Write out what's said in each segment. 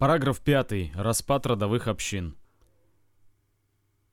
Параграф 5. Распад родовых общин.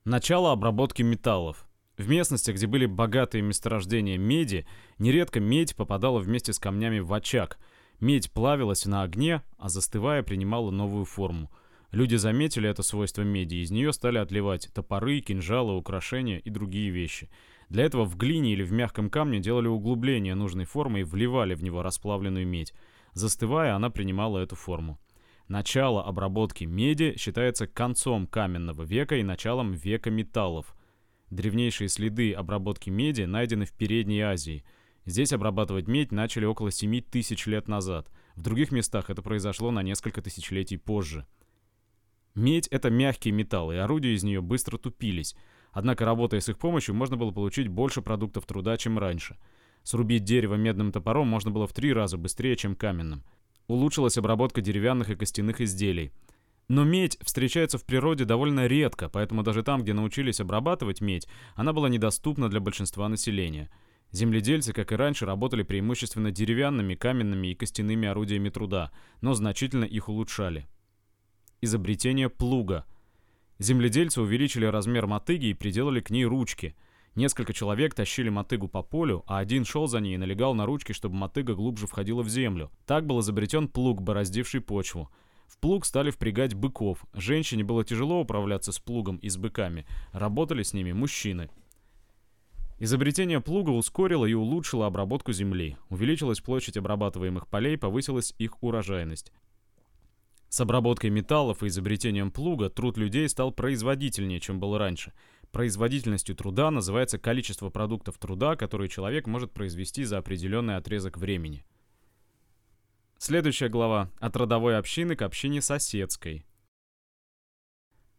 Начало обработки металлов. В местности, где были богатые месторождения меди, нередко медь попадала вместе с камнями в очаг. Медь плавилась на огне, а застывая принимала новую форму. Люди заметили это свойство меди, из нее стали отливать топоры, кинжалы, украшения и другие вещи. Для этого в глине или в мягком камне делали углубление нужной формы и вливали в него расплавленную медь. Застывая, она принимала эту форму. Начало обработки меди считается концом каменного века и началом века металлов. Древнейшие следы обработки меди найдены в Передней Азии. Здесь обрабатывать медь начали около 7 тысяч лет назад. В других местах это произошло на несколько тысячелетий позже. Медь — это мягкие металлы, и орудия из нее быстро тупились. Однако, работая с их помощью, можно было получить больше продуктов труда, чем раньше. Срубить дерево медным топором можно было в три раза быстрее, чем каменным. Улучшилась обработка деревянных и костяных изделий. Но медь встречается в природе довольно редко, поэтому даже там, где научились обрабатывать медь, она была недоступна для большинства населения. Земледельцы, как и раньше, работали преимущественно деревянными, каменными и костяными орудиями труда, но значительно их улучшали. Изобретение плуга. Земледельцы увеличили размер мотыги и приделали к ней ручки – Несколько человек тащили мотыгу по полю, а один шел за ней и налегал на ручки, чтобы мотыга глубже входила в землю. Так был изобретен плуг, бороздивший почву. В плуг стали впрягать быков. Женщине было тяжело управляться с плугом и с быками. Работали с ними мужчины. Изобретение плуга ускорило и улучшило обработку земли. Увеличилась площадь обрабатываемых полей, повысилась их урожайность. С обработкой металлов и изобретением плуга труд людей стал производительнее, чем был раньше – Производительностью труда называется количество продуктов труда, которые человек может произвести за определенный отрезок времени. Следующая глава. От родовой общины к общине соседской.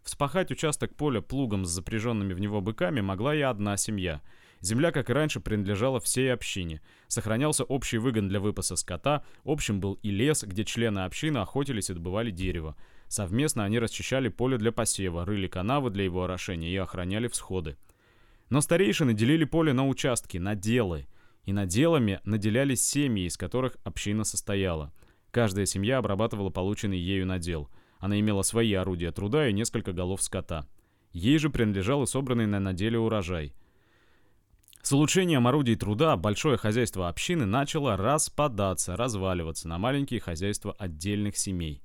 Вспахать участок поля плугом с запряженными в него быками могла и одна семья. Земля, как и раньше, принадлежала всей общине. Сохранялся общий выгон для выпаса скота, общим был и лес, где члены общины охотились и добывали дерево. Совместно они расчищали поле для посева, рыли канавы для его орошения и охраняли всходы. Но старейшины делили поле на участки, на делы. И наделами наделялись семьи, из которых община состояла. Каждая семья обрабатывала полученный ею надел. Она имела свои орудия труда и несколько голов скота. Ей же принадлежал и собранный на наделе урожай. С улучшением орудий труда большое хозяйство общины начало распадаться, разваливаться на маленькие хозяйства отдельных семей.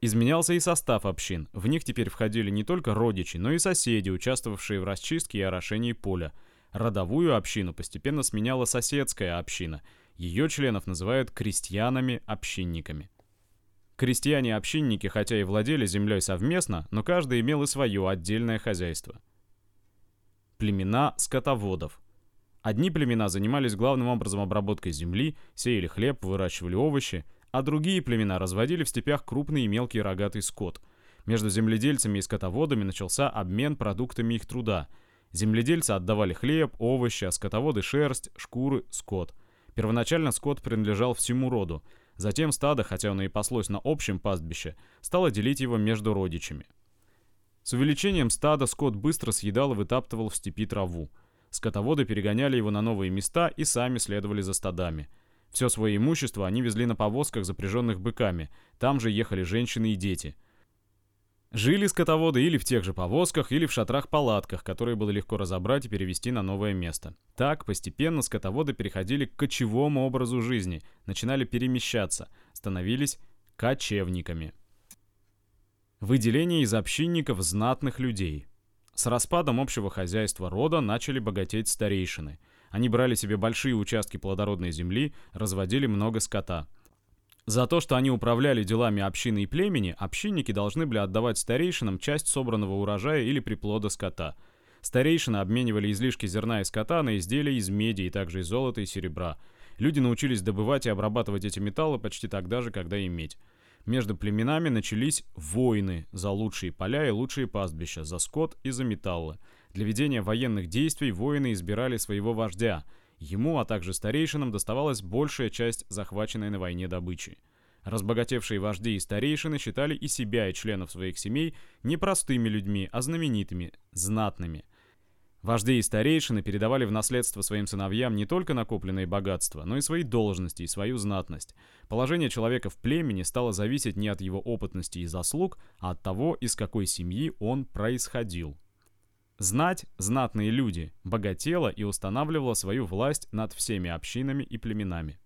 Изменялся и состав общин. В них теперь входили не только родичи, но и соседи, участвовавшие в расчистке и орошении поля. Родовую общину постепенно сменяла соседская община. Ее членов называют крестьянами-общинниками. Крестьяне-общинники хотя и владели землей совместно, но каждый имел и свое отдельное хозяйство. Племена скотоводов. Одни племена занимались главным образом обработкой земли, сеяли хлеб, выращивали овощи – а другие племена разводили в степях крупный и мелкий рогатый скот. Между земледельцами и скотоводами начался обмен продуктами их труда. Земледельцы отдавали хлеб, овощи, а скотоводы – шерсть, шкуры, скот. Первоначально скот принадлежал всему роду. Затем стадо, хотя оно и паслось на общем пастбище, стало делить его между родичами. С увеличением стада скот быстро съедал и вытаптывал в степи траву. Скотоводы перегоняли его на новые места и сами следовали за стадами – все свое имущество они везли на повозках, запряженных быками. Там же ехали женщины и дети. Жили скотоводы или в тех же повозках, или в шатрах-палатках, которые было легко разобрать и перевести на новое место. Так, постепенно скотоводы переходили к кочевому образу жизни, начинали перемещаться, становились кочевниками. Выделение из общинников знатных людей. С распадом общего хозяйства рода начали богатеть старейшины – они брали себе большие участки плодородной земли, разводили много скота. За то, что они управляли делами общины и племени, общинники должны были отдавать старейшинам часть собранного урожая или приплода скота. Старейшины обменивали излишки зерна и скота на изделия из меди и также из золота и серебра. Люди научились добывать и обрабатывать эти металлы почти тогда же, когда и медь. Между племенами начались войны за лучшие поля и лучшие пастбища, за скот и за металлы. Для ведения военных действий воины избирали своего вождя. Ему, а также старейшинам доставалась большая часть захваченной на войне добычи. Разбогатевшие вожди и старейшины считали и себя, и членов своих семей не простыми людьми, а знаменитыми, знатными. Вожди и старейшины передавали в наследство своим сыновьям не только накопленные богатства, но и свои должности и свою знатность. Положение человека в племени стало зависеть не от его опытности и заслуг, а от того, из какой семьи он происходил. Знать, знатные люди, богатела и устанавливала свою власть над всеми общинами и племенами.